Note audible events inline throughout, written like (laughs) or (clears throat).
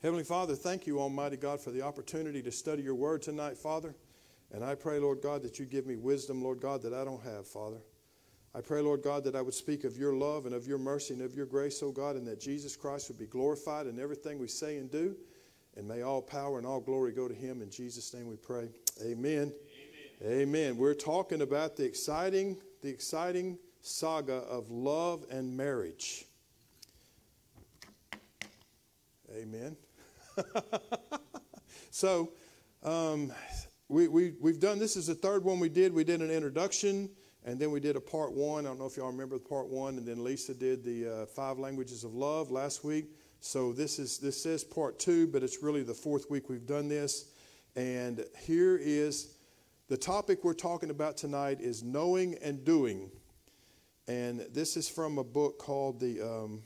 Heavenly Father, thank you, Almighty God, for the opportunity to study your word tonight, Father. And I pray, Lord God, that you give me wisdom, Lord God, that I don't have, Father. I pray, Lord God, that I would speak of your love and of your mercy and of your grace, O God, and that Jesus Christ would be glorified in everything we say and do. And may all power and all glory go to him. In Jesus' name we pray. Amen. Amen. Amen. We're talking about the exciting, the exciting saga of love and marriage. Amen. (laughs) so, um, we, we, we've done this is the third one we did. We did an introduction, and then we did a part one. I don't know if y'all remember the part one, and then Lisa did the uh, five languages of love last week. So this is this says part two, but it's really the fourth week we've done this. And here is the topic we're talking about tonight is knowing and doing. And this is from a book called the um,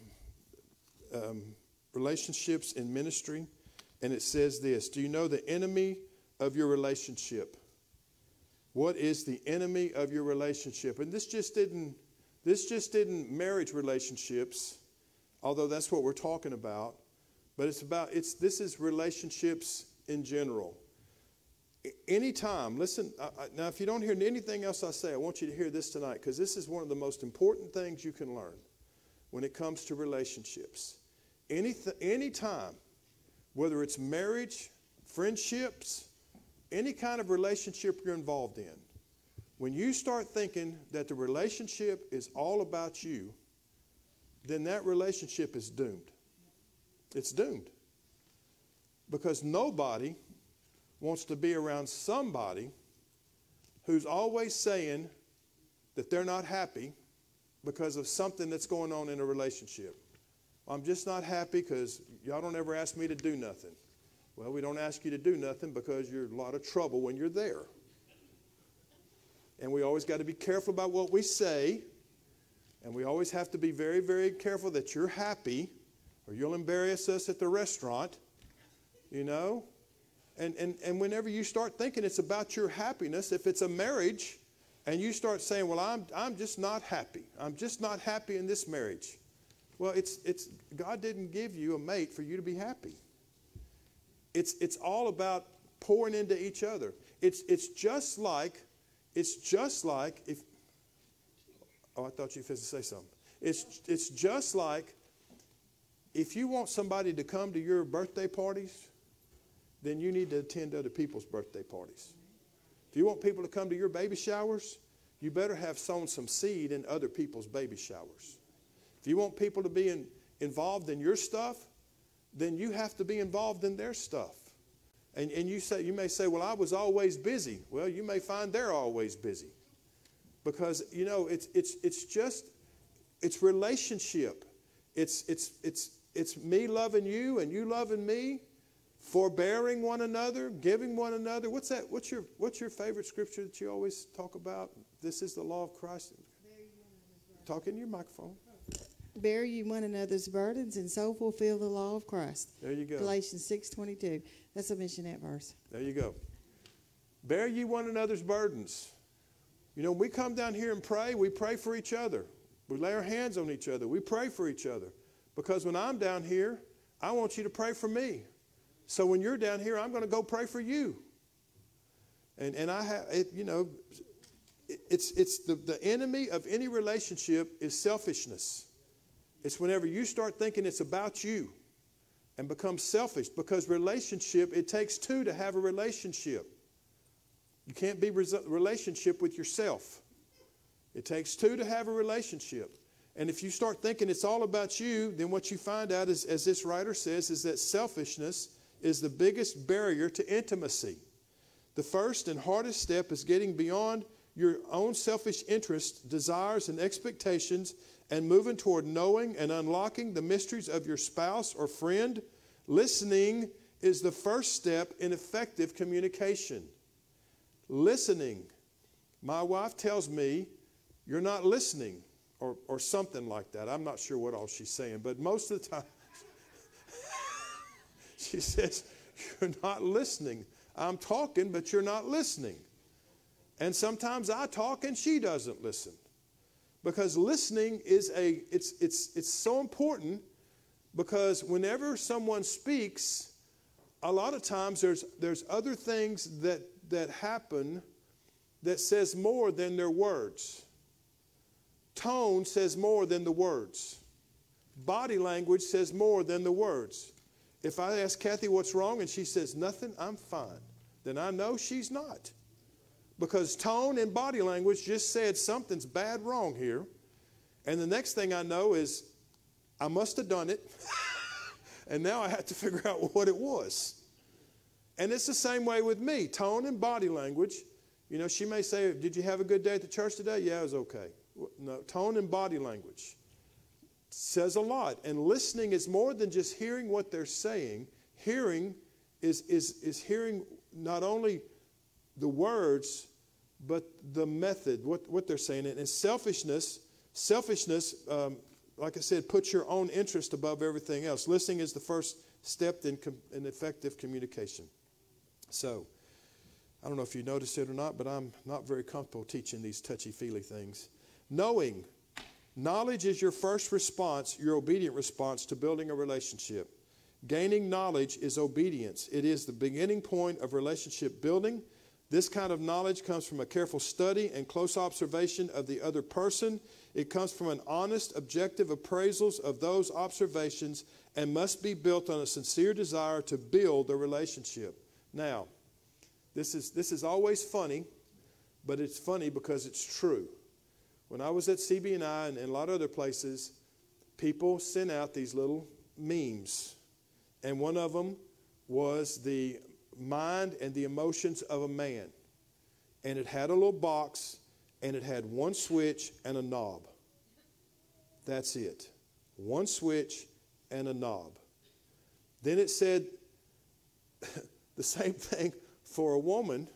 um, Relationships in Ministry. And it says this Do you know the enemy of your relationship? What is the enemy of your relationship? And this just didn't this just didn't marriage relationships although that's what we're talking about. But it's about it's this is relationships in general. Anytime, listen. now, if you don't hear anything else I say, I want you to hear this tonight because this is one of the most important things you can learn when it comes to relationships. Any anytime, whether it's marriage, friendships, any kind of relationship you're involved in, when you start thinking that the relationship is all about you, then that relationship is doomed. It's doomed. Because nobody wants to be around somebody who's always saying that they're not happy because of something that's going on in a relationship. I'm just not happy because y'all don't ever ask me to do nothing. Well, we don't ask you to do nothing because you're a lot of trouble when you're there. And we always got to be careful about what we say and we always have to be very, very careful that you're happy or you'll embarrass us at the restaurant, you know? And, and, and whenever you start thinking it's about your happiness, if it's a marriage, and you start saying, Well, I'm, I'm just not happy. I'm just not happy in this marriage. Well, it's, it's, God didn't give you a mate for you to be happy. It's, it's all about pouring into each other. It's, it's just like, it's just like if, Oh, I thought you were to say something. It's, it's just like if you want somebody to come to your birthday parties, then you need to attend other people's birthday parties. If you want people to come to your baby showers, you better have sown some seed in other people's baby showers. If you want people to be in, involved in your stuff, then you have to be involved in their stuff. And, and you, say, you may say, Well, I was always busy. Well, you may find they're always busy. Because you know it's it's it's just it's relationship. It's it's it's it's me loving you and you loving me forbearing one another giving one another. What's that what's your what's your favorite scripture that you always talk about? This is the law of christ. Talk in your microphone bear you one another's burdens and so fulfill the law of christ there you go galatians 6.22 that's a missionette verse there you go bear you one another's burdens you know, when we come down here and pray, we pray for each other. We lay our hands on each other. We pray for each other. Because when I'm down here, I want you to pray for me. So when you're down here, I'm going to go pray for you. And, and I have, it, you know, it's, it's the, the enemy of any relationship is selfishness. It's whenever you start thinking it's about you and become selfish because relationship, it takes two to have a relationship. You can't be relationship with yourself. It takes two to have a relationship. And if you start thinking it's all about you, then what you find out is, as this writer says, is that selfishness is the biggest barrier to intimacy. The first and hardest step is getting beyond your own selfish interests, desires, and expectations and moving toward knowing and unlocking the mysteries of your spouse or friend. Listening is the first step in effective communication listening. My wife tells me, You're not listening, or, or something like that. I'm not sure what all she's saying, but most of the time, (laughs) she says, You're not listening. I'm talking, but you're not listening. And sometimes I talk and she doesn't listen. Because listening is a, it's, it's, it's so important Because whenever someone speaks, a lot of times there's, there's other things that, that happen that says more than their words. Tone says more than the words. Body language says more than the words. If I ask Kathy what's wrong and she says nothing, I'm fine. Then I know she's not. Because tone and body language just said something's bad wrong here. And the next thing I know is I must have done it. (laughs) and now I have to figure out what it was. And it's the same way with me tone and body language. You know, she may say, Did you have a good day at the church today? Yeah, it was okay. No, tone and body language says a lot. And listening is more than just hearing what they're saying. Hearing is, is, is hearing not only the words, but the method, what, what they're saying. And selfishness, selfishness, um, like I said, puts your own interest above everything else. Listening is the first step in, com- in effective communication. So, I don't know if you noticed it or not, but I'm not very comfortable teaching these touchy feely things. Knowing. Knowledge is your first response, your obedient response to building a relationship. Gaining knowledge is obedience, it is the beginning point of relationship building. This kind of knowledge comes from a careful study and close observation of the other person. It comes from an honest, objective appraisals of those observations and must be built on a sincere desire to build a relationship. Now, this is, this is always funny, but it's funny because it's true. When I was at CB&I and, and a lot of other places, people sent out these little memes. And one of them was the mind and the emotions of a man. And it had a little box and it had one switch and a knob. That's it. One switch and a knob. Then it said (laughs) the same thing for a woman,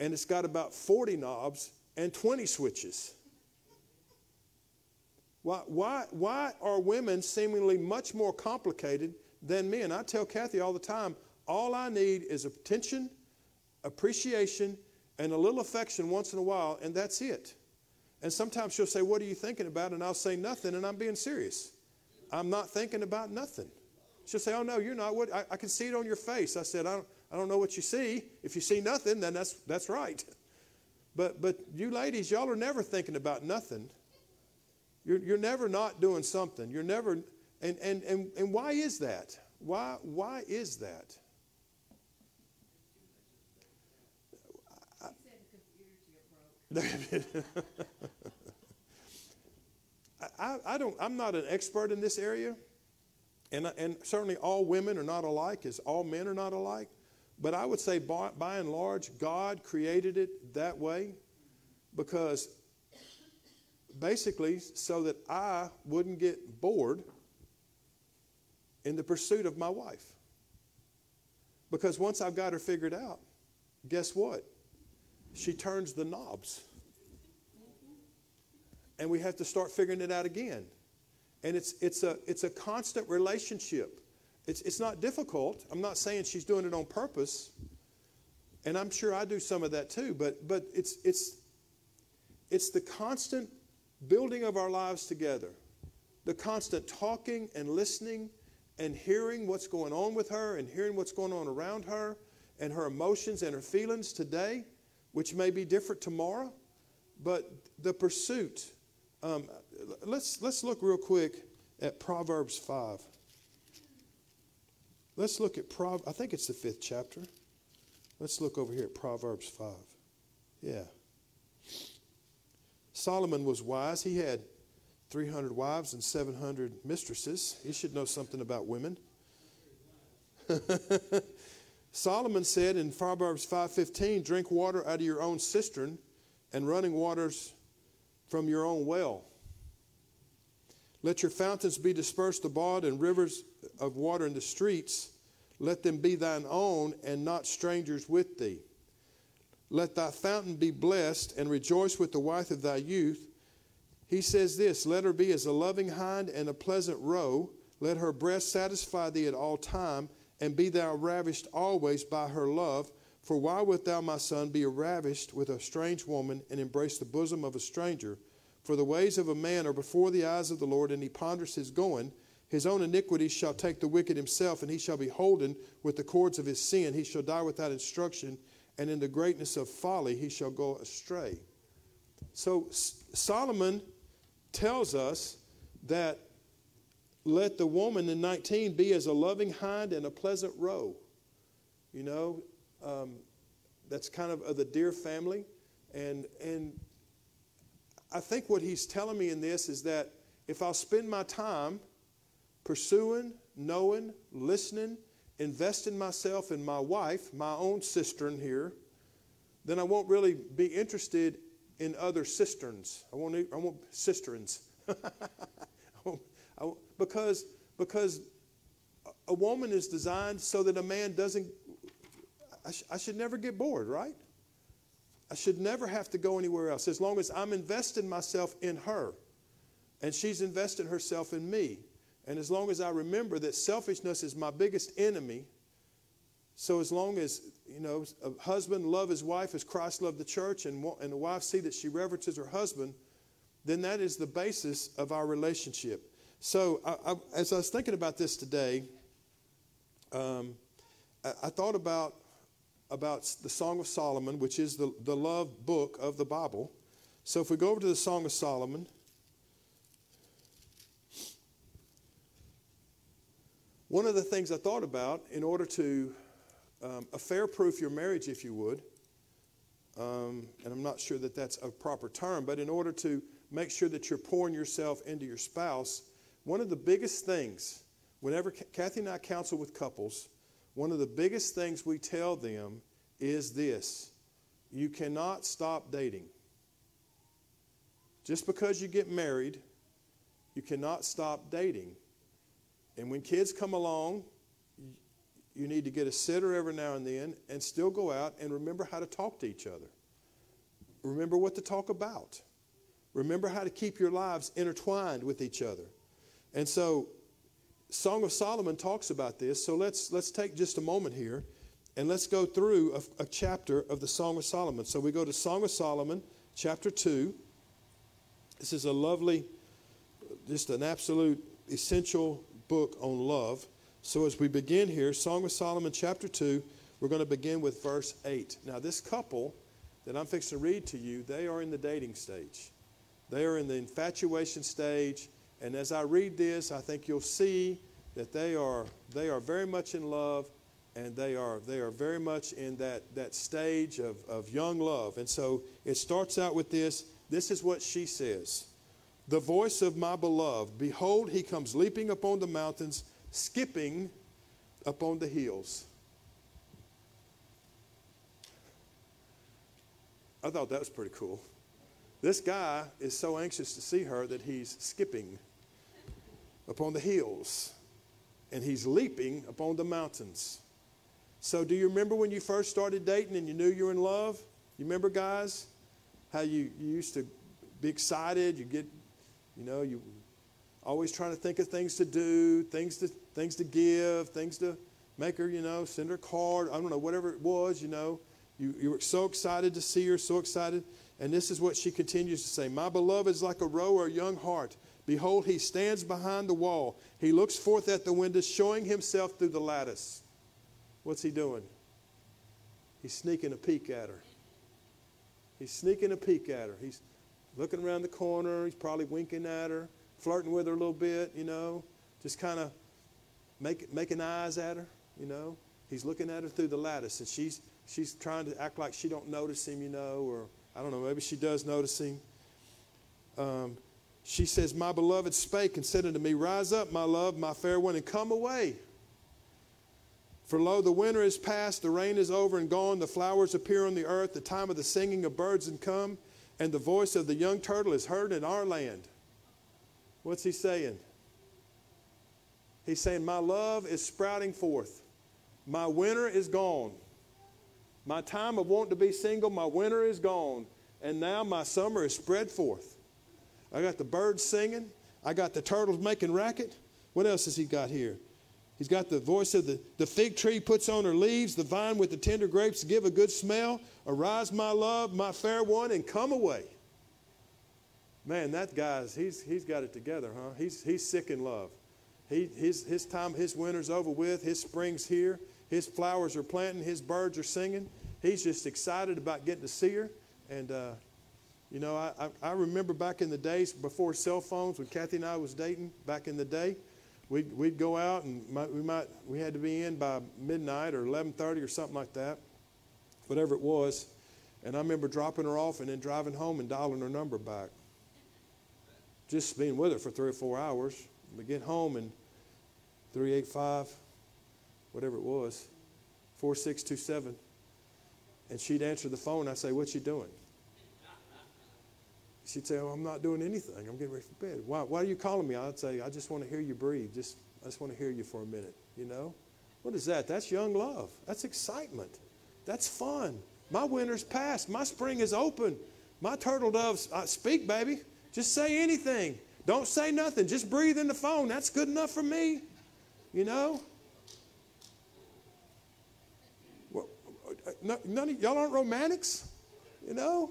and it's got about 40 knobs and 20 switches. Why, why, why are women seemingly much more complicated than men? I tell Kathy all the time all I need is attention, appreciation, and a little affection once in a while, and that's it. And sometimes she'll say, What are you thinking about? And I'll say, Nothing, and I'm being serious. I'm not thinking about nothing. She'll say, Oh, no, you're not. What? I, I can see it on your face. I said, I don't, I don't know what you see. If you see nothing, then that's, that's right. (laughs) But, but you ladies, y'all are never thinking about nothing. You're, you're never not doing something. You're never, and, and, and, and why is that? Why, why is that? I, I, don't, I'm not an expert in this area, and, and certainly all women are not alike, as all men are not alike. But I would say, by, by and large, God created it that way because basically so that I wouldn't get bored in the pursuit of my wife. Because once I've got her figured out, guess what? She turns the knobs. And we have to start figuring it out again. And it's, it's, a, it's a constant relationship. It's, it's not difficult. I'm not saying she's doing it on purpose. And I'm sure I do some of that too. But, but it's, it's, it's the constant building of our lives together, the constant talking and listening and hearing what's going on with her and hearing what's going on around her and her emotions and her feelings today, which may be different tomorrow, but the pursuit. Um, let's, let's look real quick at Proverbs 5. Let's look at Prov. I think it's the fifth chapter. Let's look over here at Proverbs 5. Yeah. Solomon was wise. He had 300 wives and 700 mistresses. He should know something about women. (laughs) Solomon said in Proverbs 5:15, "Drink water out of your own cistern and running waters from your own well. Let your fountains be dispersed abroad and rivers of water in the streets. Let them be thine own and not strangers with thee." Let thy fountain be blessed, and rejoice with the wife of thy youth. He says this Let her be as a loving hind and a pleasant roe. Let her breast satisfy thee at all time, and be thou ravished always by her love. For why wilt thou, my son, be ravished with a strange woman, and embrace the bosom of a stranger? For the ways of a man are before the eyes of the Lord, and he ponders his going. His own iniquity shall take the wicked himself, and he shall be holden with the cords of his sin. He shall die without instruction, and in the greatness of folly he shall go astray. So Solomon tells us that let the woman in 19 be as a loving hind and a pleasant roe. You know, um, that's kind of, of the deer family. And, and I think what he's telling me in this is that if I'll spend my time pursuing, knowing, listening, investing myself in my wife, my own cistern here, then I won't really be interested in other cisterns. I won't, I won't cisterns. (laughs) I won't, I won't, because, because a woman is designed so that a man doesn't, I, sh- I should never get bored, right? I should never have to go anywhere else as long as I'm investing myself in her and she's investing herself in me. And as long as I remember that selfishness is my biggest enemy, so as long as, you know, a husband love his wife as Christ loved the church and, and the wife see that she reverences her husband, then that is the basis of our relationship. So I, I, as I was thinking about this today, um, I, I, thought about, about the Song of Solomon, which is the, the love book of the Bible. So if we go over to the Song of Solomon, one of the things I thought about in order to um, fair proof your marriage, if you would, um, and I'm not sure that that's a proper term, but in order to make sure that you're pouring yourself into your spouse, one of the biggest things, whenever Kathy and I counsel with couples, one of the biggest things we tell them is this you cannot stop dating. Just because you get married, you cannot stop dating. And when kids come along, you need to get a sitter every now and then and still go out and remember how to talk to each other. Remember what to talk about. Remember how to keep your lives intertwined with each other. And so Song of Solomon talks about this. So let's let's take just a moment here and let's go through a, a chapter of the Song of Solomon. So we go to Song of Solomon, chapter 2. This is a lovely, just an absolute essential book on love. So as we begin here, Song of Solomon, chapter 2, we're going to begin with verse 8. Now, this couple that I'm fixing to read to you, they are in the dating stage. They are in the infatuation stage. And as I read this, I think you'll see that they are, they are very much in love and they are, they are very much in that, that stage of, of young love. And so it starts out with this. This is what she says The voice of my beloved, behold, he comes leaping upon the mountains skipping upon the hills. I thought that was pretty cool. This guy is so anxious to see her that he's skipping upon the hills and he's leaping upon the mountains. So, do you remember when you first started dating and you knew you were in love? You remember, guys, how you, you used to be excited? You get, you know, you always trying to think of things to do, things to things to give, things to make her, you know, send her a card. I don't know, whatever it was, you know. You, you were so excited to see her, so excited. And this is what she continues to say My beloved is like a roe or a young hart. Behold, he stands behind the wall. He looks forth at the window, showing himself through the lattice. What's he doing? He's sneaking a peek at her. He's sneaking a peek at her. He's looking around the corner. He's probably winking at her flirting with her a little bit, you know, just kind of making eyes at her, you know. He's looking at her through the lattice, and she's, she's trying to act like she don't notice him, you know, or I don't know, maybe she does notice him. Um, she says, My beloved spake and said unto me, Rise up, my love, my fair one, and come away. For lo, the winter is past, the rain is over and gone, the flowers appear on the earth, the time of the singing of birds and come, and the voice of the young turtle is heard in our land. What's he saying? He's saying, My love is sprouting forth. My winter is gone. My time of wanting to be single, my winter is gone. And now my summer is spread forth. I got the birds singing. I got the turtles making racket. What else has he got here? He's got the voice of the, the fig tree puts on her leaves, the vine with the tender grapes give a good smell. Arise, my love, my fair one, and come away. Man, that guy's, he's, he's got it together, huh? He's, he's sick in love. He, his, his time, his winter's over with, his spring's here, his flowers are planting, his birds are singing. He's just excited about getting to see her. And, uh, you know, I, I, I remember back in the days before cell phones when Kathy and I was dating back in the day, we'd, we'd go out and we might we had to be in by midnight or 11:30 or something like that, whatever it was. And I remember dropping her off and then driving home and dialing her number back. Just being with her for three or four hours. We get home and 385, whatever it was, 4627. And she'd answer the phone. I'd say, What you doing? She'd say, Oh, I'm not doing anything. I'm getting ready for bed. Why, why are you calling me? I'd say, I just want to hear you breathe. Just, I just want to hear you for a minute. You know? What is that? That's young love. That's excitement. That's fun. My winter's past. My spring is open. My turtle doves, uh, speak, baby. Just say anything. Don't say nothing. Just breathe in the phone. That's good enough for me. You know? Well, uh, none of y'all aren't romantics, you know?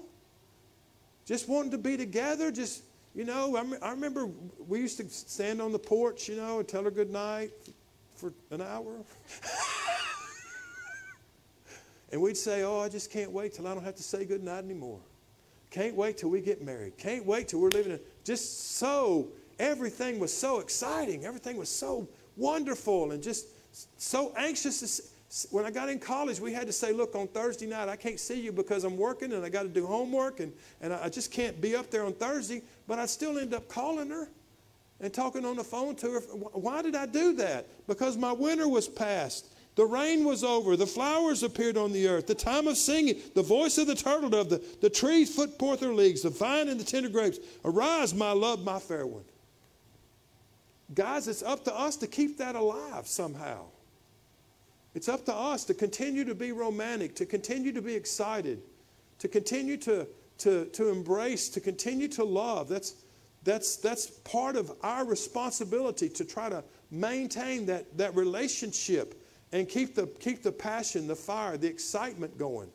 Just wanting to be together, just, you know, I, I remember we used to stand on the porch, you know, and tell her good night for an hour. (laughs) and we'd say, Oh, I just can't wait till I don't have to say good night anymore. Can't wait till we get married. Can't wait till we're living. In, just so, everything was so exciting. Everything was so wonderful and just so anxious to see when I got in college, we had to say, look, on Thursday night, I can't see you because I'm working and I got to do homework and, and I just can't be up there on Thursday. But I still end up calling her and talking on the phone to her. Why did I do that? Because my winter was past. The rain was over. The flowers appeared on the earth. The time of singing, the voice of the turtle dove, the, the trees put forth their leaves, the vine and the tender grapes. Arise, my love, my fair one. Guys, it's up to us to keep that alive somehow. It's up to us to continue to be romantic, to continue to be excited, to continue to, to, to embrace, to continue to love. That's, that's, that's part of our responsibility to try to maintain that, that relationship and keep the, keep the passion, the fire, the excitement going.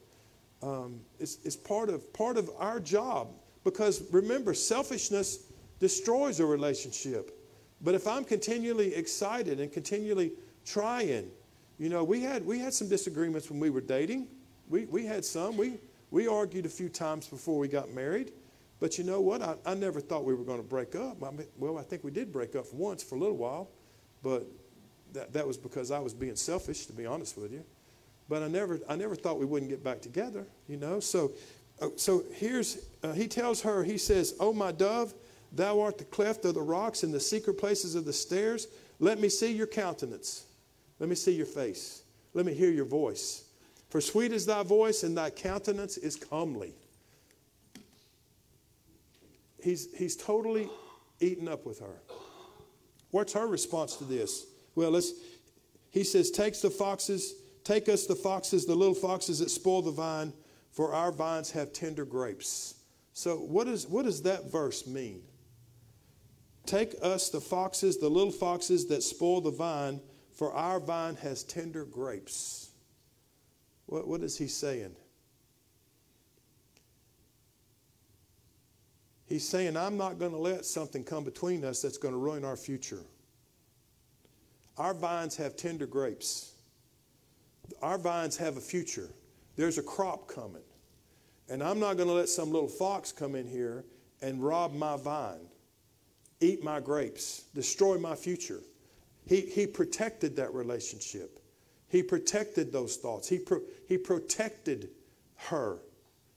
Um, it's, it's part, of, part of our job because remember, selfishness destroys a relationship. But if I'm continually excited and continually trying, you know, we had, we had some disagreements when we were dating. We, we had some. We, we argued a few times before we got married. But you know what? I, I never thought we were going to break up. I mean, well, I think we did break up once for a little while. But that, that was because I was being selfish, to be honest with you. But I never, I never thought we wouldn't get back together, you know. So, uh, so here's, uh, he tells her, he says, Oh, my dove, thou art the cleft of the rocks and the secret places of the stairs. Let me see your countenance. Let me see your face. Let me hear your voice. For sweet is thy voice, and thy countenance is comely. He's, he's totally eaten up with her. What's her response to this? Well, let's, he says, Takes the foxes, take us the foxes, the little foxes that spoil the vine, for our vines have tender grapes. So, what, is, what does that verse mean? Take us the foxes, the little foxes that spoil the vine, for our vine has tender grapes. What, what is he saying? He's saying, I'm not going to let something come between us that's going to ruin our future. Our vines have tender grapes. Our vines have a future. There's a crop coming. And I'm not going to let some little fox come in here and rob my vine, eat my grapes, destroy my future. He, he protected that relationship. He protected those thoughts. He, pro, he protected her.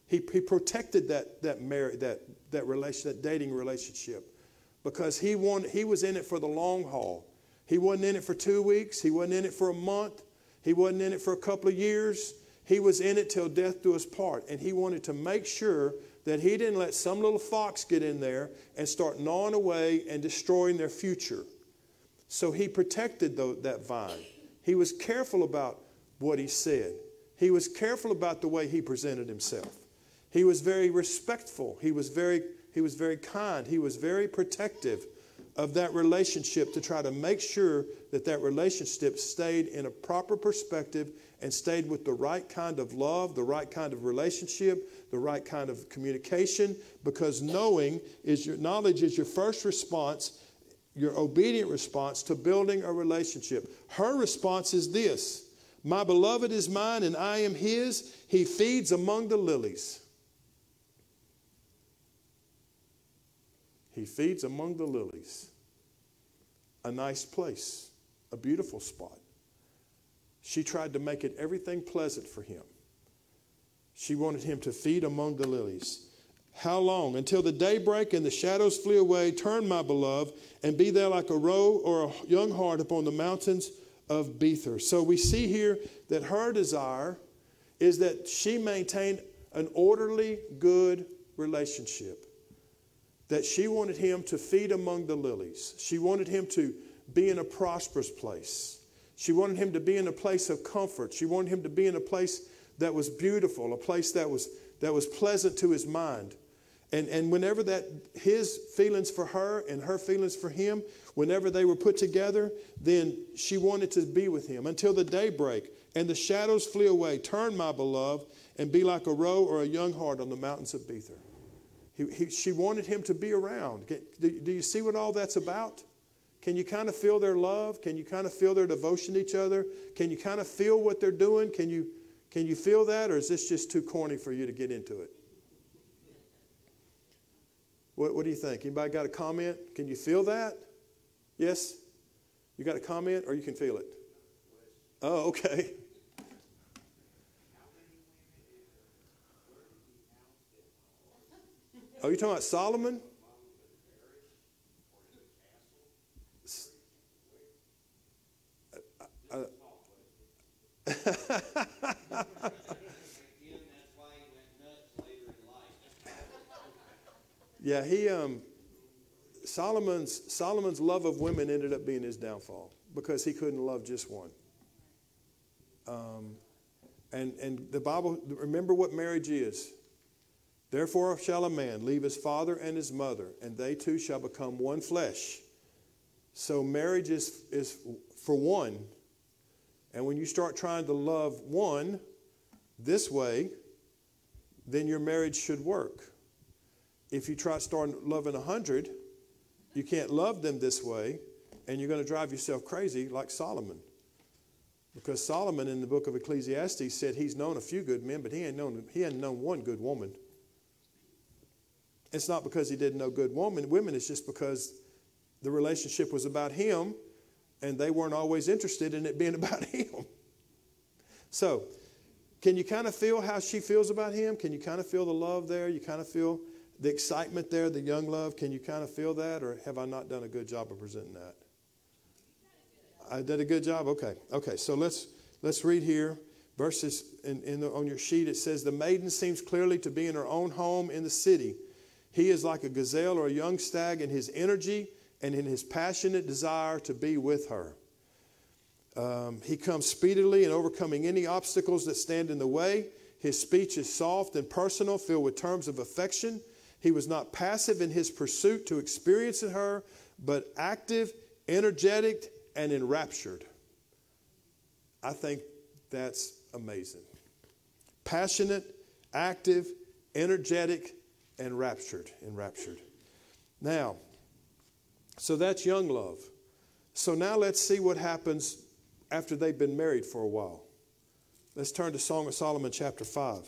He, he protected that, that, marriage, that, that, relation, that dating relationship because he, wanted, he was in it for the long haul. He wasn't in it for two weeks. He wasn't in it for a month. He wasn't in it for a couple of years. He was in it till death do us part. And he wanted to make sure that he didn't let some little fox get in there and start gnawing away and destroying their future. So he protected the, that vine. He was careful about what he said. He was careful about the way he presented himself. He was very respectful. He was very, he was very kind. He was very protective of that relationship to try to make sure that that relationship stayed in a proper perspective and stayed with the right kind of love, the right kind of relationship, the right kind of communication, because knowing is your knowledge is your first response your obedient response to building a relationship. Her response is this My beloved is mine and I am his. He feeds among the lilies. He feeds among the lilies. A nice place, a beautiful spot. She tried to make it everything pleasant for him. She wanted him to feed among the lilies. How long? Until the daybreak and the shadows flee away. Turn, my beloved, and be there like a roe or a young hart upon the mountains of Bether. So we see here that her desire is that she maintain an orderly, good relationship. That she wanted him to feed among the lilies. She wanted him to be in a prosperous place. She wanted him to be in a place of comfort. She wanted him to be in a place that was beautiful, a place that was, that was pleasant to his mind. And, and whenever that, his feelings for her and her feelings for him, whenever they were put together, then she wanted to be with him until the daybreak and the shadows flee away. Turn, my beloved, and be like a roe or a young hart on the mountains of Bether. He, he, she wanted him to be around. Do, do you see what all that's about? Can you kind of feel their love? Can you kind of feel their devotion to each other? Can you kind of feel what they're doing? Can you, can you feel that, or is this just too corny for you to get into it? What, what do you think? Anybody got a comment? Can you feel that? Yes? You got a comment, or you can feel it? Oh, okay. Oh, you talking about Solomon? Uh, uh, (laughs) (laughs) yeah, he um, Solomon's Solomon's love of women ended up being his downfall because he couldn't love just one. Um, and and the Bible remember what marriage is. Therefore shall a man leave his father and his mother, and they two shall become one flesh. So marriage is, is for one and when you start trying to love one this way, then your marriage should work. If you try starting loving a hundred, you can't love them this way, and you're going to drive yourself crazy like Solomon. Because Solomon in the book of Ecclesiastes said he's known a few good men, but he ain't known he hadn't known one good woman. It's not because he didn't know good woman, women, it's just because the relationship was about him and they weren't always interested in it being (laughs) about him. So, can you kind of feel how she feels about him? Can you kind of feel the love there? You kind of feel the excitement there, the young love? Can you kind of feel that, or have I not done a good job of presenting that? I did a good job. Okay, okay. So let's let's read here verses in, in the, on your sheet. It says, "The maiden seems clearly to be in her own home in the city. He is like a gazelle or a young stag in his energy." and in his passionate desire to be with her. Um, he comes speedily and overcoming any obstacles that stand in the way. His speech is soft and personal, filled with terms of affection. He was not passive in his pursuit to experience in her, but active, energetic, and enraptured. I think that's amazing. Passionate, active, energetic, and raptured. Enraptured. Now, so that's young love. So now let's see what happens after they've been married for a while. Let's turn to Song of Solomon, chapter 5.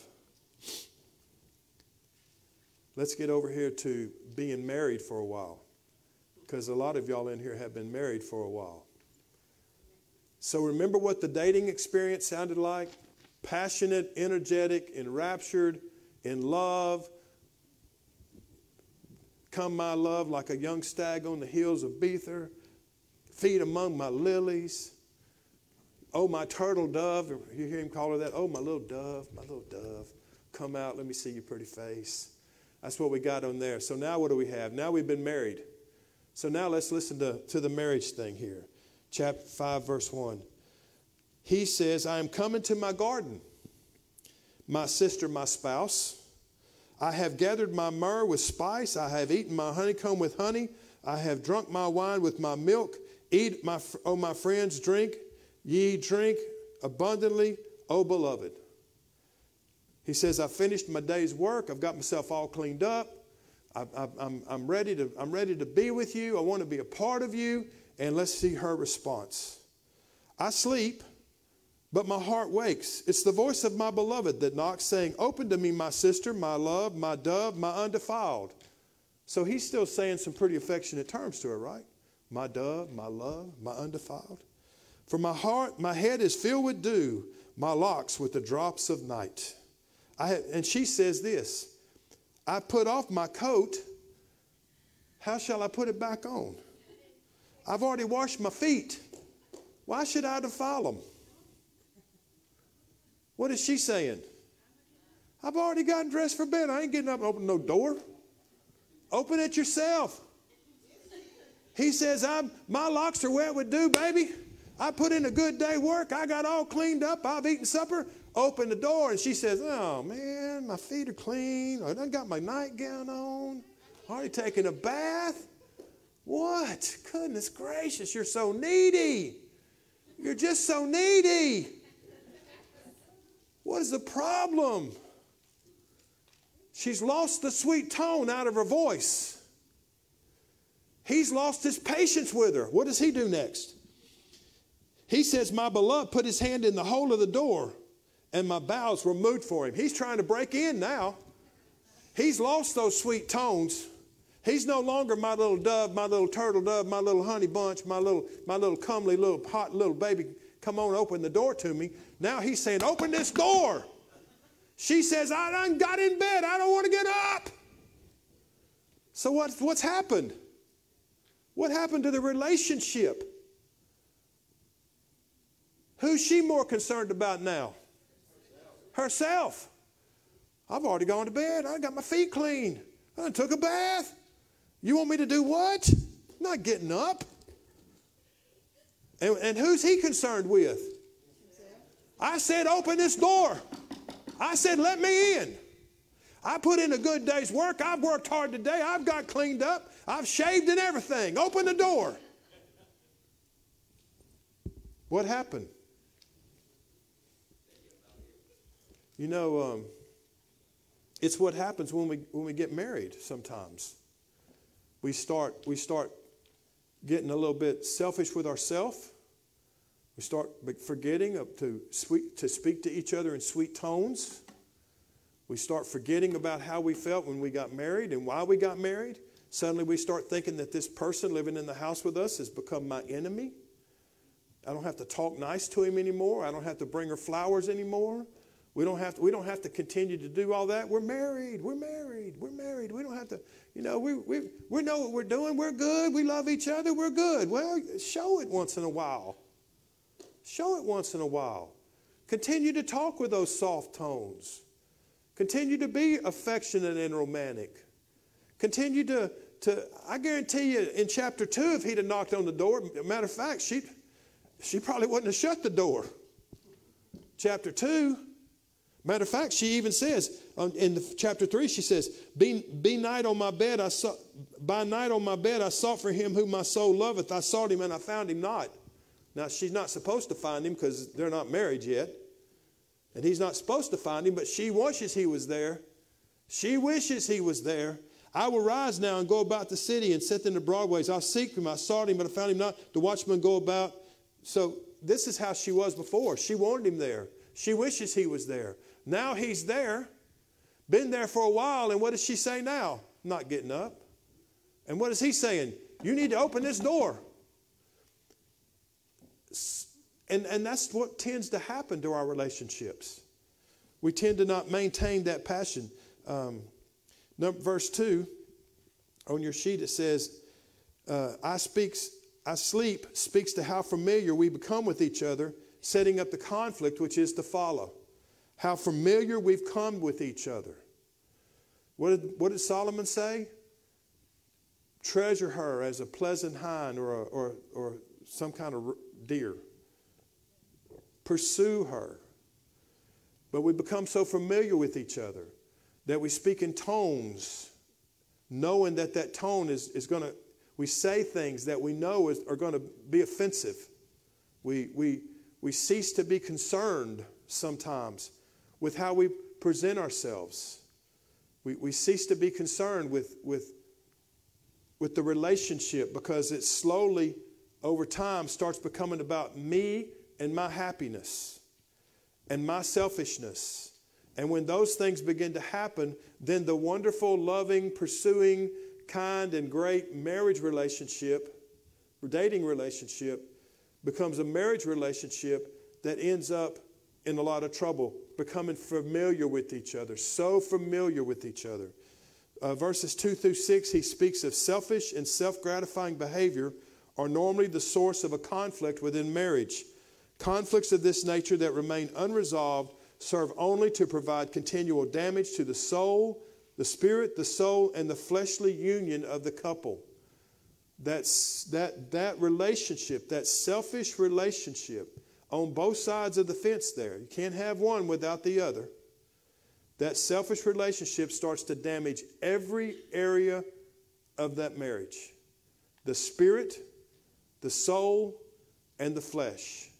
Let's get over here to being married for a while, because a lot of y'all in here have been married for a while. So remember what the dating experience sounded like? Passionate, energetic, enraptured, in love, Come, my love, like a young stag on the hills of Bether. Feed among my lilies. Oh, my turtle dove. You hear him call her that? Oh, my little dove, my little dove. Come out, let me see your pretty face. That's what we got on there. So now what do we have? Now we've been married. So now let's listen to, to the marriage thing here. Chapter 5, verse 1. He says, I am coming to my garden, my sister, my spouse. I have gathered my myrrh with spice. I have eaten my honeycomb with honey. I have drunk my wine with my milk. Eat, my, oh, my friends, drink. Ye drink abundantly, O beloved. He says, I finished my day's work. I've got myself all cleaned up. I, I'm, ready to, I'm ready to be with you. I want to be a part of you. And let's see her response. I sleep, but my heart wakes. It's the voice of my beloved that knocks, saying, Open to me, my sister, my love, my dove, my undefiled. So he's still saying some pretty affectionate terms to her, right? My dove, my love, my undefiled. For my heart, my head is filled with dew, my locks with the drops of night. I, and she says this I put off my coat. How shall I put it back on? I've already washed my feet. Why should I defile them? What is she saying? I've already gotten dressed for bed. I ain't getting up and open no door. Open it yourself. He says, I'm, my locks are wet with dew, baby. I put in a good day work. I got all cleaned up. I've eaten supper. Open the door. And she says, Oh, man, my feet are clean. I done got my nightgown on. Already taken a bath. What? Goodness gracious, you're so needy. You're just so needy. What is the problem? She's lost the sweet tone out of her voice. He's lost his patience with her. What does he do next? He says, My beloved put his hand in the hole of the door, and my bowels were moved for him. He's trying to break in now. He's lost those sweet tones. He's no longer my little dove, my little turtle dove, my little honey bunch, my little, my little comely little hot little baby. Come on, open the door to me. Now he's saying, Open this door. She says, I done got in bed. I don't want to get up. So what, what's happened? What happened to the relationship? Who's she more concerned about now? Herself. I've already gone to bed. I got my feet clean. I took a bath. You want me to do what? Not getting up. And, and who's he concerned with? I said, open this door. I said, let me in. I put in a good day's work. I've worked hard today. I've got cleaned up. I've shaved and everything. Open the door. What happened? You know, um, it's what happens when we, when we get married sometimes we start, we start getting a little bit selfish with ourselves. We start forgetting to, to speak to each other in sweet tones. We start forgetting about how we felt when we got married and why we got married. Suddenly we start thinking that this person living in the house with us has become my enemy. I don't have to talk nice to him anymore. I don't have to bring her flowers anymore. We don't have to, we don't have to continue to do all that. We're married. We're married. We're married. We don't have to, you know, we, we, we know what we're doing. We're good. We love each other. We're good. Well, show it once in a while. Show it once in a while. Continue to talk with those soft tones. Continue to be affectionate and romantic. Continue to, to I guarantee you, in chapter 2, if he'd have knocked on the door, matter of fact, she, she probably wouldn't have shut the door. Chapter 2, Matter of fact, she even says um, in the, chapter 3, she says, be, be night on my bed, I saw, by night on my bed I sought for him whom my soul loveth. I sought him and I found him not. Now, she's not supposed to find him because they're not married yet. And he's not supposed to find him, but she wishes he was there. She wishes he was there. I will rise now and go about the city and set in the broadways. I'll seek him. I sought him, but I found him not. The watchman go about. So this is how she was before. She wanted him there. She wishes he was there. Now he's there, been there for a while, and what does she say now? Not getting up. And what is he saying? You need to open this door. And, and that's what tends to happen to our relationships. We tend to not maintain that passion. Um, number, verse 2 on your sheet it says, uh, I speaks, I sleep speaks to how familiar we become with each other, setting up the conflict which is to follow how familiar we've come with each other. What did, what did Solomon say? Treasure her as a pleasant hind or, a, or, or some kind of deer. Pursue her. But we become so familiar with each other that we speak in tones, knowing that that tone is, is going to, we say things that we know is, are going to be offensive. We, we, we cease to be concerned sometimes with how we present ourselves. We, we cease to be concerned with, with, with the relationship because it slowly, over time, starts becoming about me and my happiness and my selfishness. And when those things begin to happen, then the wonderful, loving, pursuing, kind, and great marriage relationship, dating relationship, becomes a marriage relationship that ends up in a lot of trouble, becoming familiar with each other, so familiar with each other. Uh, verses 2 through 6, he speaks of selfish and self gratifying behavior are normally the source of a conflict within marriage. Conflicts of this nature that remain unresolved serve only to provide continual damage to the soul, the spirit, the soul, and the fleshly union of the couple. That's, that, that relationship, that selfish relationship, on both sides of the fence there. You can't have one without the other. That selfish relationship starts to damage every area of that marriage the spirit, the soul, and the flesh.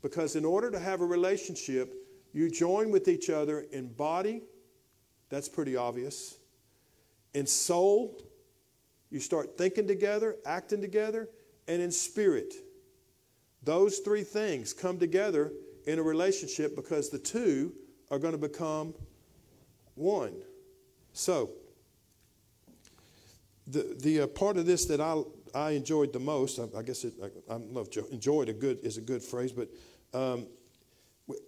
Because in order to have a relationship, you join with each other in body, that's pretty obvious. In soul, you start thinking together, acting together, and in spirit. Those three things come together in a relationship because the two are going to become one. So, the, the uh, part of this that I, I enjoyed the most, I, I guess it, I, I love enjoyed a good is a good phrase, but um,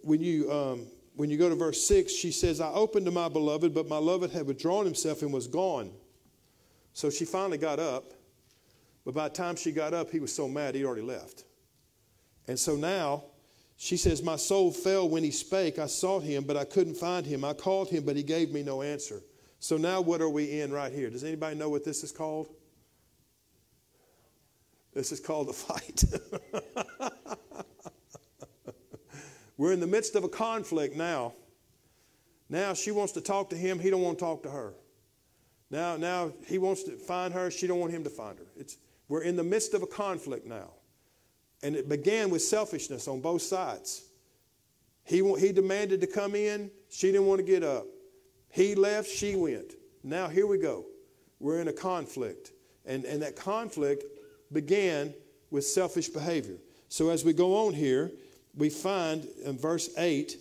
when you um, when you go to verse six, she says, "I opened to my beloved, but my beloved had withdrawn himself and was gone." So she finally got up, but by the time she got up, he was so mad he'd already left. And so now she says, My soul fell when he spake. I sought him, but I couldn't find him. I called him, but he gave me no answer. So now what are we in right here? Does anybody know what this is called? This is called a fight. (laughs) We're in the midst of a conflict now. Now she wants to talk to him, he don't want to talk to her. Now, now he wants to find her, she don't want him to find her. It's, we're in the midst of a conflict now. And it began with selfishness on both sides. He, he demanded to come in, she didn't want to get up. He left, she went. Now here we go. We're in a conflict. And, and that conflict began with selfish behavior. So as we go on here, we find in verse 8,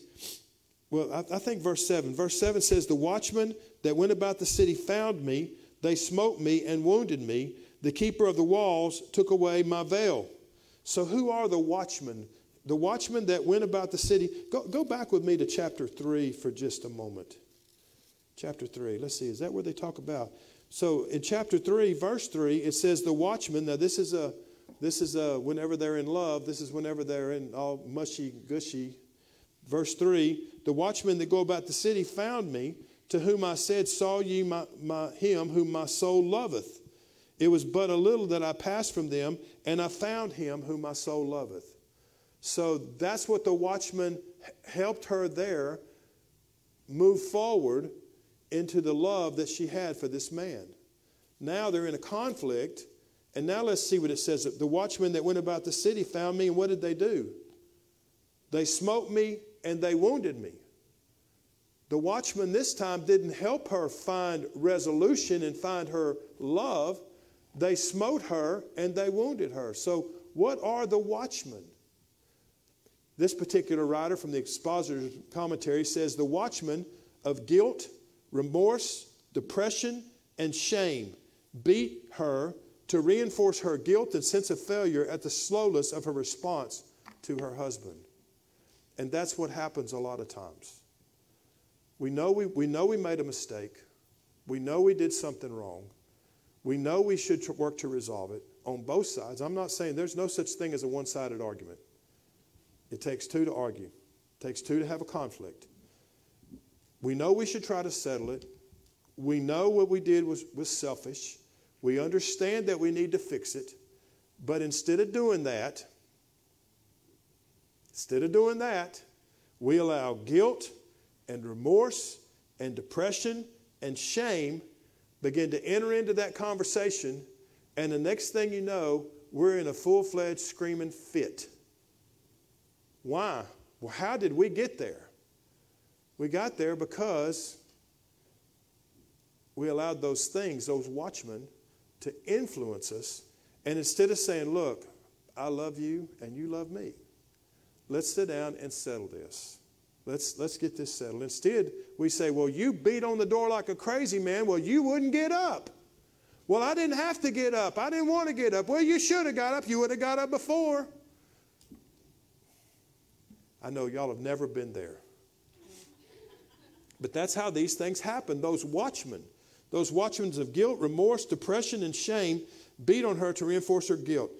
well, I, I think verse 7. Verse 7 says, The watchman that went about the city found me, they smote me and wounded me. The keeper of the walls took away my veil. So, who are the watchmen? The watchmen that went about the city. Go, go back with me to chapter 3 for just a moment. Chapter 3. Let's see, is that where they talk about? So, in chapter 3, verse 3, it says, The watchmen. Now, this is a. This is a, whenever they're in love. This is whenever they're in all mushy gushy. Verse 3 The watchmen that go about the city found me, to whom I said, Saw ye my, my, him whom my soul loveth? It was but a little that I passed from them, and I found him whom my soul loveth. So that's what the watchman helped her there move forward into the love that she had for this man. Now they're in a conflict, and now let's see what it says. The watchmen that went about the city found me, and what did they do? They smote me and they wounded me. The watchman this time didn't help her find resolution and find her love. They smote her and they wounded her. So, what are the watchmen? This particular writer from the expositor's commentary says the watchmen of guilt, remorse, depression, and shame beat her to reinforce her guilt and sense of failure at the slowness of her response to her husband. And that's what happens a lot of times. We know we, we know we made a mistake. We know we did something wrong. We know we should work to resolve it on both sides. I'm not saying there's no such thing as a one sided argument. It takes two to argue, it takes two to have a conflict. We know we should try to settle it. We know what we did was, was selfish. We understand that we need to fix it. But instead of doing that, instead of doing that, we allow guilt and remorse and depression and shame begin to enter into that conversation, and the next thing you know, we're in a full fledged screaming fit. Why? Well, how did we get there? We got there because we allowed those things, those watchmen, to influence us. And instead of saying, Look, I love you and you love me, let's sit down and settle this. Let's, let's get this settled. Instead, we say, Well, you beat on the door like a crazy man. Well, you wouldn't get up. Well, I didn't have to get up. I didn't want to get up. Well, you should have got up. You would have got up before. I know y'all have never been there. But that's how these things happen. Those watchmen, those watchmen of guilt, remorse, depression, and shame beat on her to reinforce her guilt.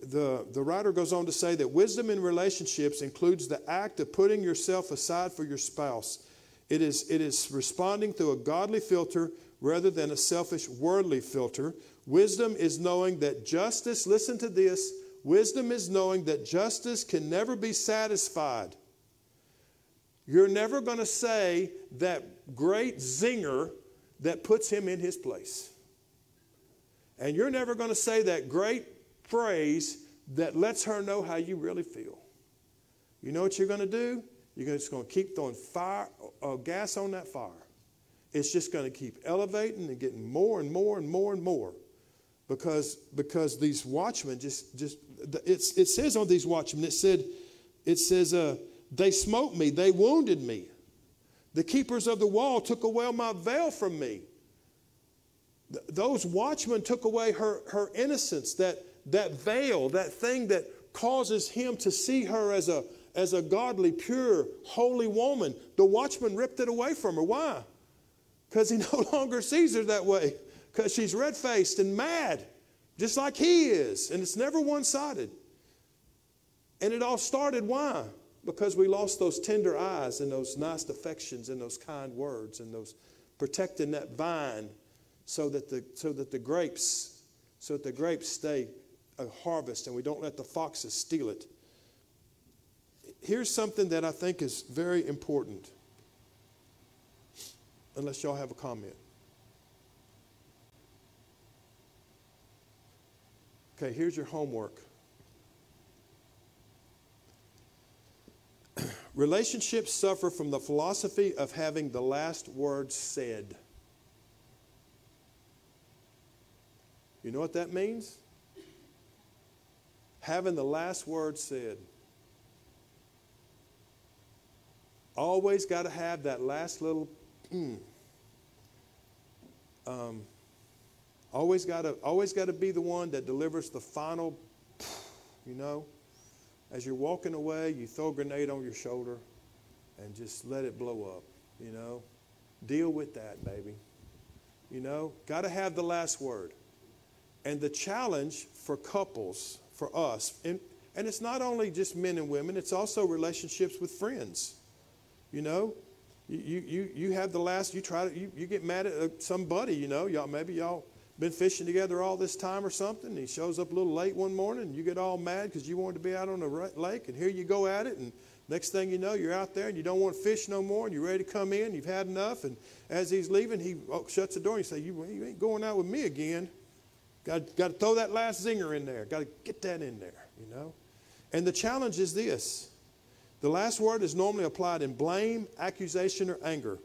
The, the writer goes on to say that wisdom in relationships includes the act of putting yourself aside for your spouse. It is, it is responding through a godly filter rather than a selfish worldly filter. Wisdom is knowing that justice, listen to this, wisdom is knowing that justice can never be satisfied. You're never going to say that great zinger that puts him in his place. And you're never going to say that great phrase that lets her know how you really feel. You know what you're going to do? You're just going to keep throwing fire, uh, gas on that fire. It's just going to keep elevating and getting more and more and more and more because, because these watchmen just, just it's, it says on these watchmen, it said, it says, uh, they smote me, they wounded me. The keepers of the wall took away my veil from me. Th- those watchmen took away her, her innocence, that, that veil, that thing that causes him to see her as a, as a godly, pure, holy woman. The watchman ripped it away from her. Why? Because he (laughs) no longer sees her that way. Because she's red faced and mad, just like he is. And it's never one sided. And it all started why? Because we lost those tender eyes and those nice affections and those kind words and those protecting that vine so that the, so that the grapes so that the grapes stay a harvest and we don't let the foxes steal it. Here's something that I think is very important unless y'all have a comment. Okay, here's your homework. (clears throat) Relationships suffer from the philosophy of having the last word said. You know what that means? Having the last word said. Always got to have that last little mm. Um, always got to always got to be the one that delivers the final, you know. As you're walking away, you throw a grenade on your shoulder and just let it blow up, you know. Deal with that, baby. You know, got to have the last word. And the challenge for couples, for us, and, and it's not only just men and women, it's also relationships with friends. You know, you, you, you have the last, you try to, you, you get mad at uh, somebody, you know, y'all, maybe y'all been fishing together all this time or something. he shows up a little late one morning and you get all mad because you wanted to be out on the lake and here you go at it and next thing you know you're out there and you don't want to fish no more and you're ready to come in. You've had enough and as he's leaving he oh, shuts the door and you say, you, you ain't going out with me again. Got, got to throw that last zinger in there. Got to get that in there, you know. And the challenge is this the last word is normally applied in blame, accusation, or anger.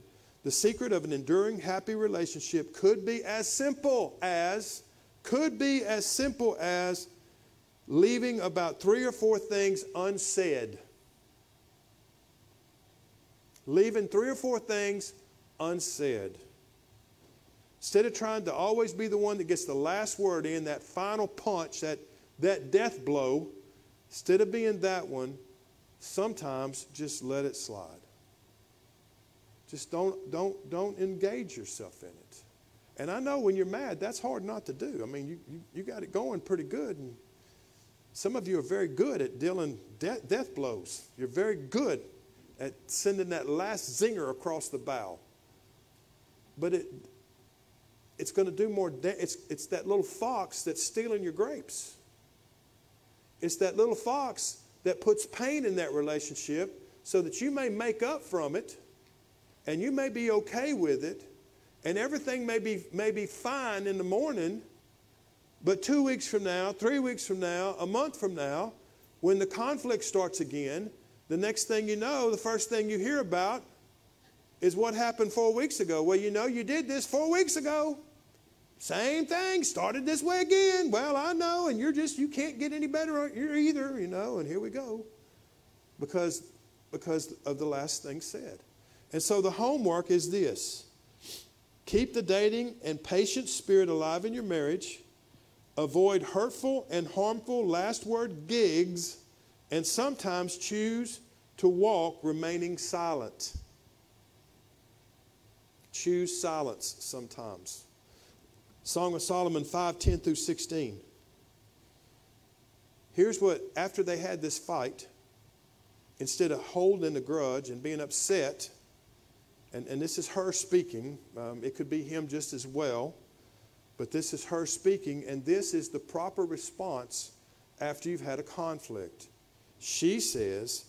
The secret of an enduring, happy relationship could be as simple as, could be as simple as leaving about three or four things unsaid. Leaving three or four things unsaid. Instead of trying to always be the one that gets the last word in, that final punch, that, that death blow, instead of being that one, sometimes just let it slide. Just don't, don't, don't engage yourself in it. And I know when you're mad, that's hard not to do. I mean, you, you, you got it going pretty good. And some of you are very good at dealing de- death blows. You're very good at sending that last zinger across the bow. But it, it's going to do more. Da- it's, it's that little fox that's stealing your grapes. It's that little fox that puts pain in that relationship so that you may make up from it and you may be okay with it and everything may be, may be fine in the morning, but two weeks from now, three weeks from now, a month from now, when the conflict starts again, the next thing you know, the first thing you hear about is what happened four weeks ago. Well, you know, you did this four weeks ago. Same thing, started this way again. Well, I know, and you're just, you can't get any better either, you know, and here we go. Because, because of the last thing said. And so the homework is this keep the dating and patient spirit alive in your marriage, avoid hurtful and harmful last word gigs, and sometimes choose to walk remaining silent. Choose silence sometimes. Song of Solomon 5 10 through 16. Here's what, after they had this fight, instead of holding the grudge and being upset, and, and this is her speaking, um, it could be him just as well, but this is her speaking, and this is the proper response after you've had a conflict. She says,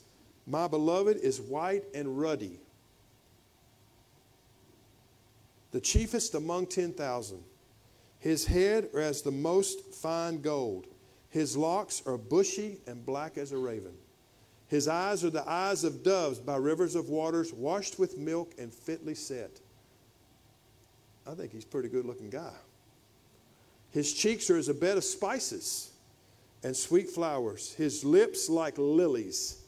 My beloved is white and ruddy, the chiefest among 10,000. His head are as the most fine gold. His locks are bushy and black as a raven. His eyes are the eyes of doves by rivers of waters, washed with milk and fitly set. I think he's a pretty good looking guy. His cheeks are as a bed of spices and sweet flowers. His lips like lilies,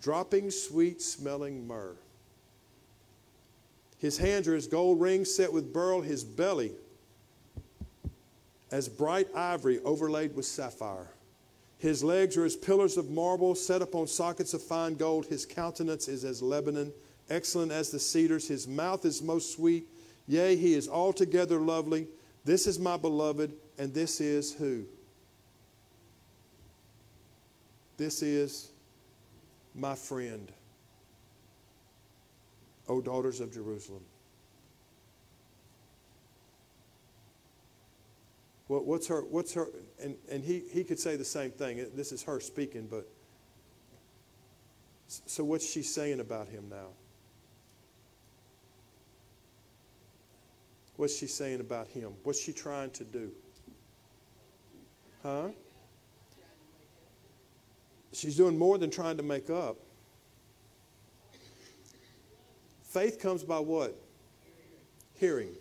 dropping sweet smelling myrrh. His hands are as gold rings set with beryl. His belly as bright ivory overlaid with sapphire. His legs are as pillars of marble set upon sockets of fine gold. His countenance is as Lebanon, excellent as the cedars. His mouth is most sweet. Yea, he is altogether lovely. This is my beloved, and this is who? This is my friend, O daughters of Jerusalem. What, what's her, what's her, and, and he, he could say the same thing. This is her speaking, but so what's she saying about him now? What's she saying about him? What's she trying to do? Huh? She's doing more than trying to make up. Faith comes by what? Hearing.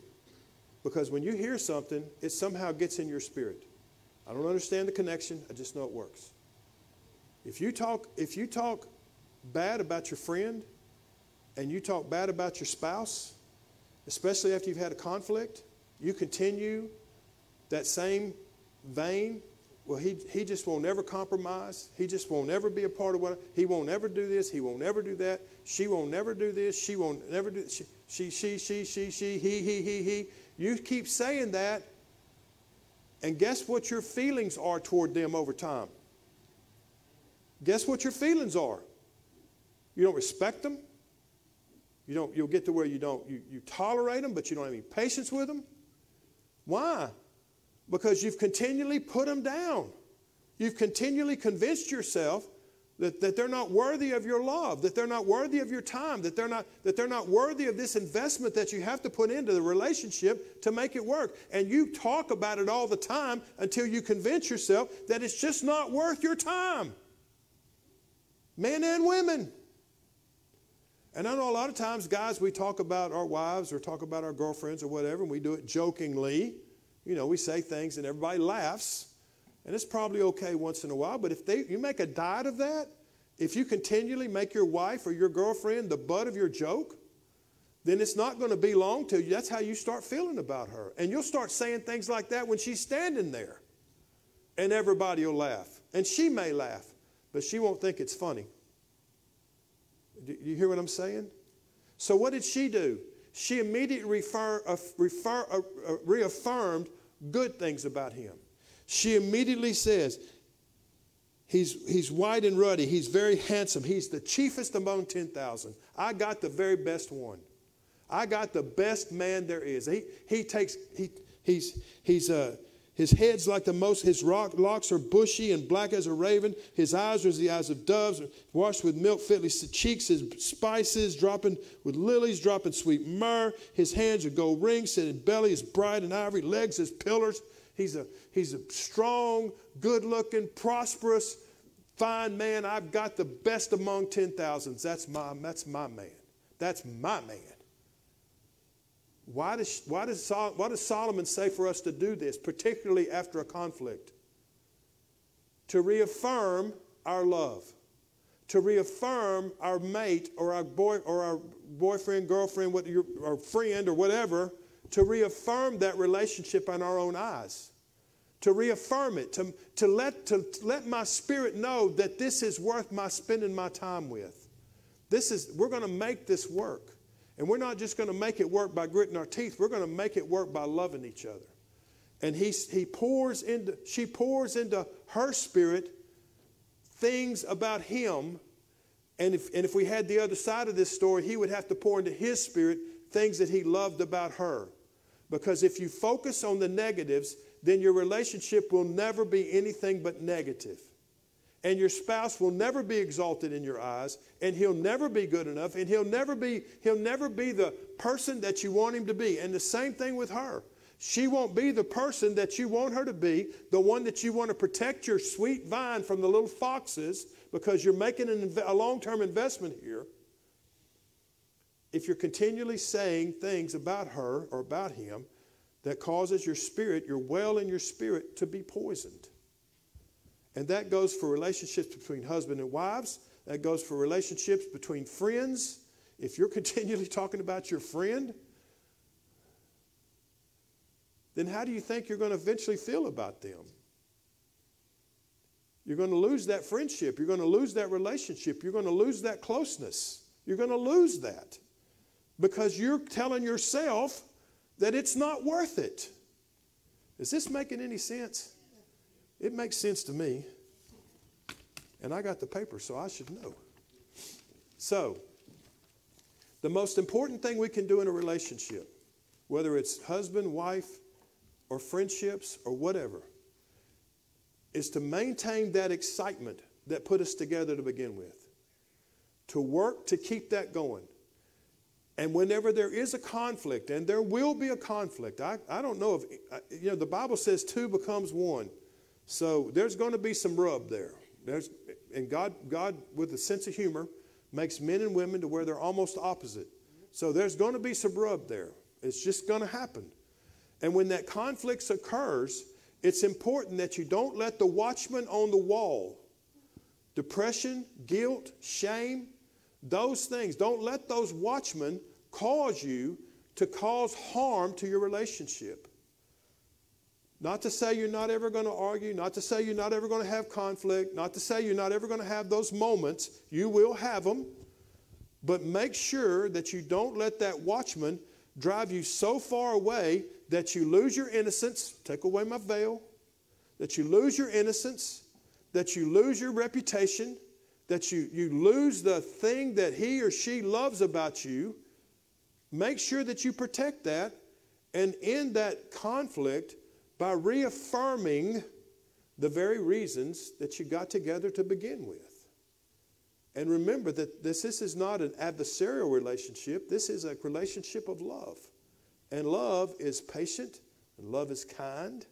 Because when you hear something, it somehow gets in your spirit. I don't understand the connection, I just know it works. If you talk, if you talk bad about your friend and you talk bad about your spouse, especially after you've had a conflict, you continue that same vein. Well, he, he just won't ever compromise. He just won't ever be a part of what he won't ever do this. He won't ever do that. She won't never do this. She won't never do. She, she, she, she, she, she, he, he, he, he. You keep saying that, and guess what your feelings are toward them over time? Guess what your feelings are? You don't respect them. You don't, you'll get to where you don't, you, you tolerate them, but you don't have any patience with them. Why? Because you've continually put them down. You've continually convinced yourself that, that they're not worthy of your love, that they're not worthy of your time, that they're, not, that they're not worthy of this investment that you have to put into the relationship to make it work. And you talk about it all the time until you convince yourself that it's just not worth your time. Men and women. And I know a lot of times, guys, we talk about our wives or talk about our girlfriends or whatever, and we do it jokingly. You know, we say things and everybody laughs. And it's probably okay once in a while, but if they, you make a diet of that, if you continually make your wife or your girlfriend the butt of your joke, then it's not going to be long till you, that's how you start feeling about her. And you'll start saying things like that when she's standing there. And everybody will laugh. And she may laugh, but she won't think it's funny. Do you hear what I'm saying? So, what did she do? She immediately refer, uh, refer, uh, uh, reaffirmed good things about him. She immediately says, He's, he's white and ruddy. He's very handsome. He's the chiefest among 10,000. I got the very best one. I got the best man there is. He, he takes, he, he's, he's, uh, his head's like the most, his rock, locks are bushy and black as a raven. His eyes are as the eyes of doves, washed with milk fitly. Cheeks his spices, dropping with lilies, dropping sweet myrrh. His hands are gold rings, set in belly is bright and ivory, legs as pillars. He's a, he's a strong, good looking, prosperous, fine man. I've got the best among 10,000s. That's my, that's my man. That's my man. Why does, why, does Sol, why does Solomon say for us to do this, particularly after a conflict? To reaffirm our love, to reaffirm our mate or our boy or our boyfriend, girlfriend, or friend or whatever, to reaffirm that relationship in our own eyes. To reaffirm it, to, to, let, to, let my spirit know that this is worth my spending my time with. This is, we're going to make this work. And we're not just going to make it work by gritting our teeth, we're going to make it work by loving each other. And he, he pours into, she pours into her spirit things about him. And if, and if we had the other side of this story, he would have to pour into his spirit things that he loved about her. Because if you focus on the negatives, then your relationship will never be anything but negative. And your spouse will never be exalted in your eyes and he'll never be good enough and he'll never be he'll never be the person that you want him to be. And the same thing with her. She won't be the person that you want her to be the one that you want to protect your sweet vine from the little foxes because you're making an, a long-term investment here. If you're continually saying things about her or about him that causes your spirit your well in your spirit to be poisoned and that goes for relationships between husband and wives. That goes for relationships between friends. If you're (laughs) continually talking about your friend, then how do you think you're going to eventually feel about them? You're going to lose that friendship. You're going to lose that relationship. You're going to lose that closeness. You're going to lose that because you're telling yourself that it's not worth it. Is this making any sense? It makes sense to me. And I got the paper, so I should know. So, the most important thing we can do in a relationship, whether it's husband, wife, or friendships, or whatever, is to maintain that excitement that put us together to begin with. To work to keep that going. And whenever there is a conflict, and there will be a conflict, I, I don't know if, you know, the Bible says two becomes one. So there's going to be some rub there. There's, and God, God, with a sense of humor, makes men and women to where they're almost opposite. So there's going to be some rub there. It's just going to happen. And when that conflict occurs, it's important that you don't let the watchman on the wall, depression, guilt, shame, those things, don't let those watchmen cause you to cause harm to your relationship. Not to say you're not ever going to argue, not to say you're not ever going to have conflict, not to say you're not ever going to have those moments. You will have them. But make sure that you don't let that watchman drive you so far away that you lose your innocence. Take away my veil. That you lose your innocence, that you lose your reputation, that you, you lose the thing that he or she loves about you. Make sure that you protect that. And in that conflict, by reaffirming the very reasons that you got together to begin with. And remember that this, this is not an adversarial relationship, this is a relationship of love. And love is patient, and love is kind.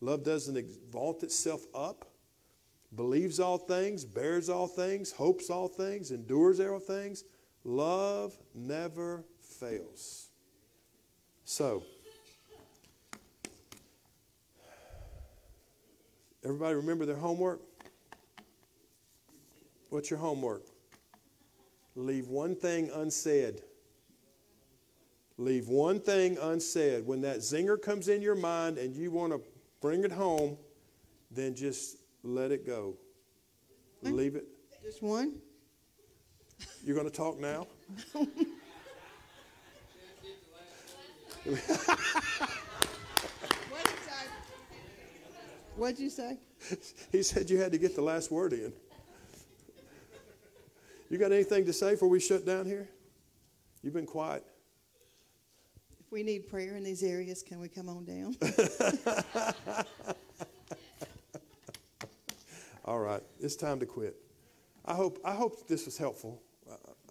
Love doesn't vault itself up, believes all things, bears all things, hopes all things, endures all things. Love never fails. So, Everybody remember their homework? What's your homework? Leave one thing unsaid. Leave one thing unsaid. When that zinger comes in your mind and you want to bring it home, then just let it go. Leave it. Just one? You're going to talk now? (laughs) What'd you say? he said you had to get the last word in. You got anything to say before we shut down here? You've been quiet. If we need prayer in these areas, can we come on down? (laughs) All right, it's time to quit. I hope I hope this was helpful.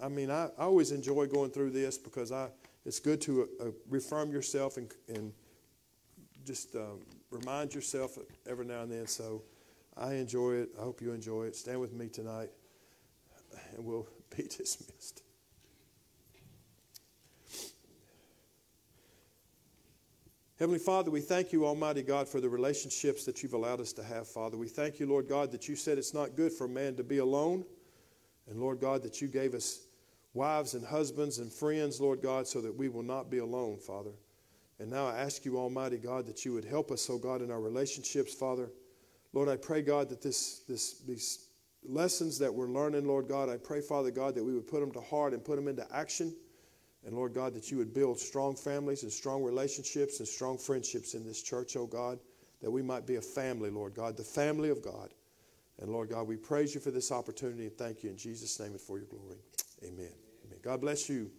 I mean, I, I always enjoy going through this because I it's good to uh, reaffirm yourself and, and just um, remind yourself every now and then. So I enjoy it. I hope you enjoy it. Stand with me tonight, and we'll (laughs) be dismissed. Heavenly Father, we thank you, Almighty God, for the relationships that you've allowed us to have, Father. We thank you, Lord God, that you said it's not good for a man to be alone. And Lord God, that you gave us wives and husbands and friends, Lord God, so that we will not be alone, Father. And now I ask you, Almighty God, that you would help us, oh God, in our relationships, Father. Lord, I pray, God, that this, this, these lessons that we're learning, Lord God, I pray, Father God, that we would put them to heart and put them into action. And Lord God, that you would build strong families and strong relationships and strong friendships in this church, oh God, that we might be a family, Lord God, the family of God. And Lord God, we praise you for this opportunity and thank you in Jesus' name and for your glory. Amen. Amen. God bless you.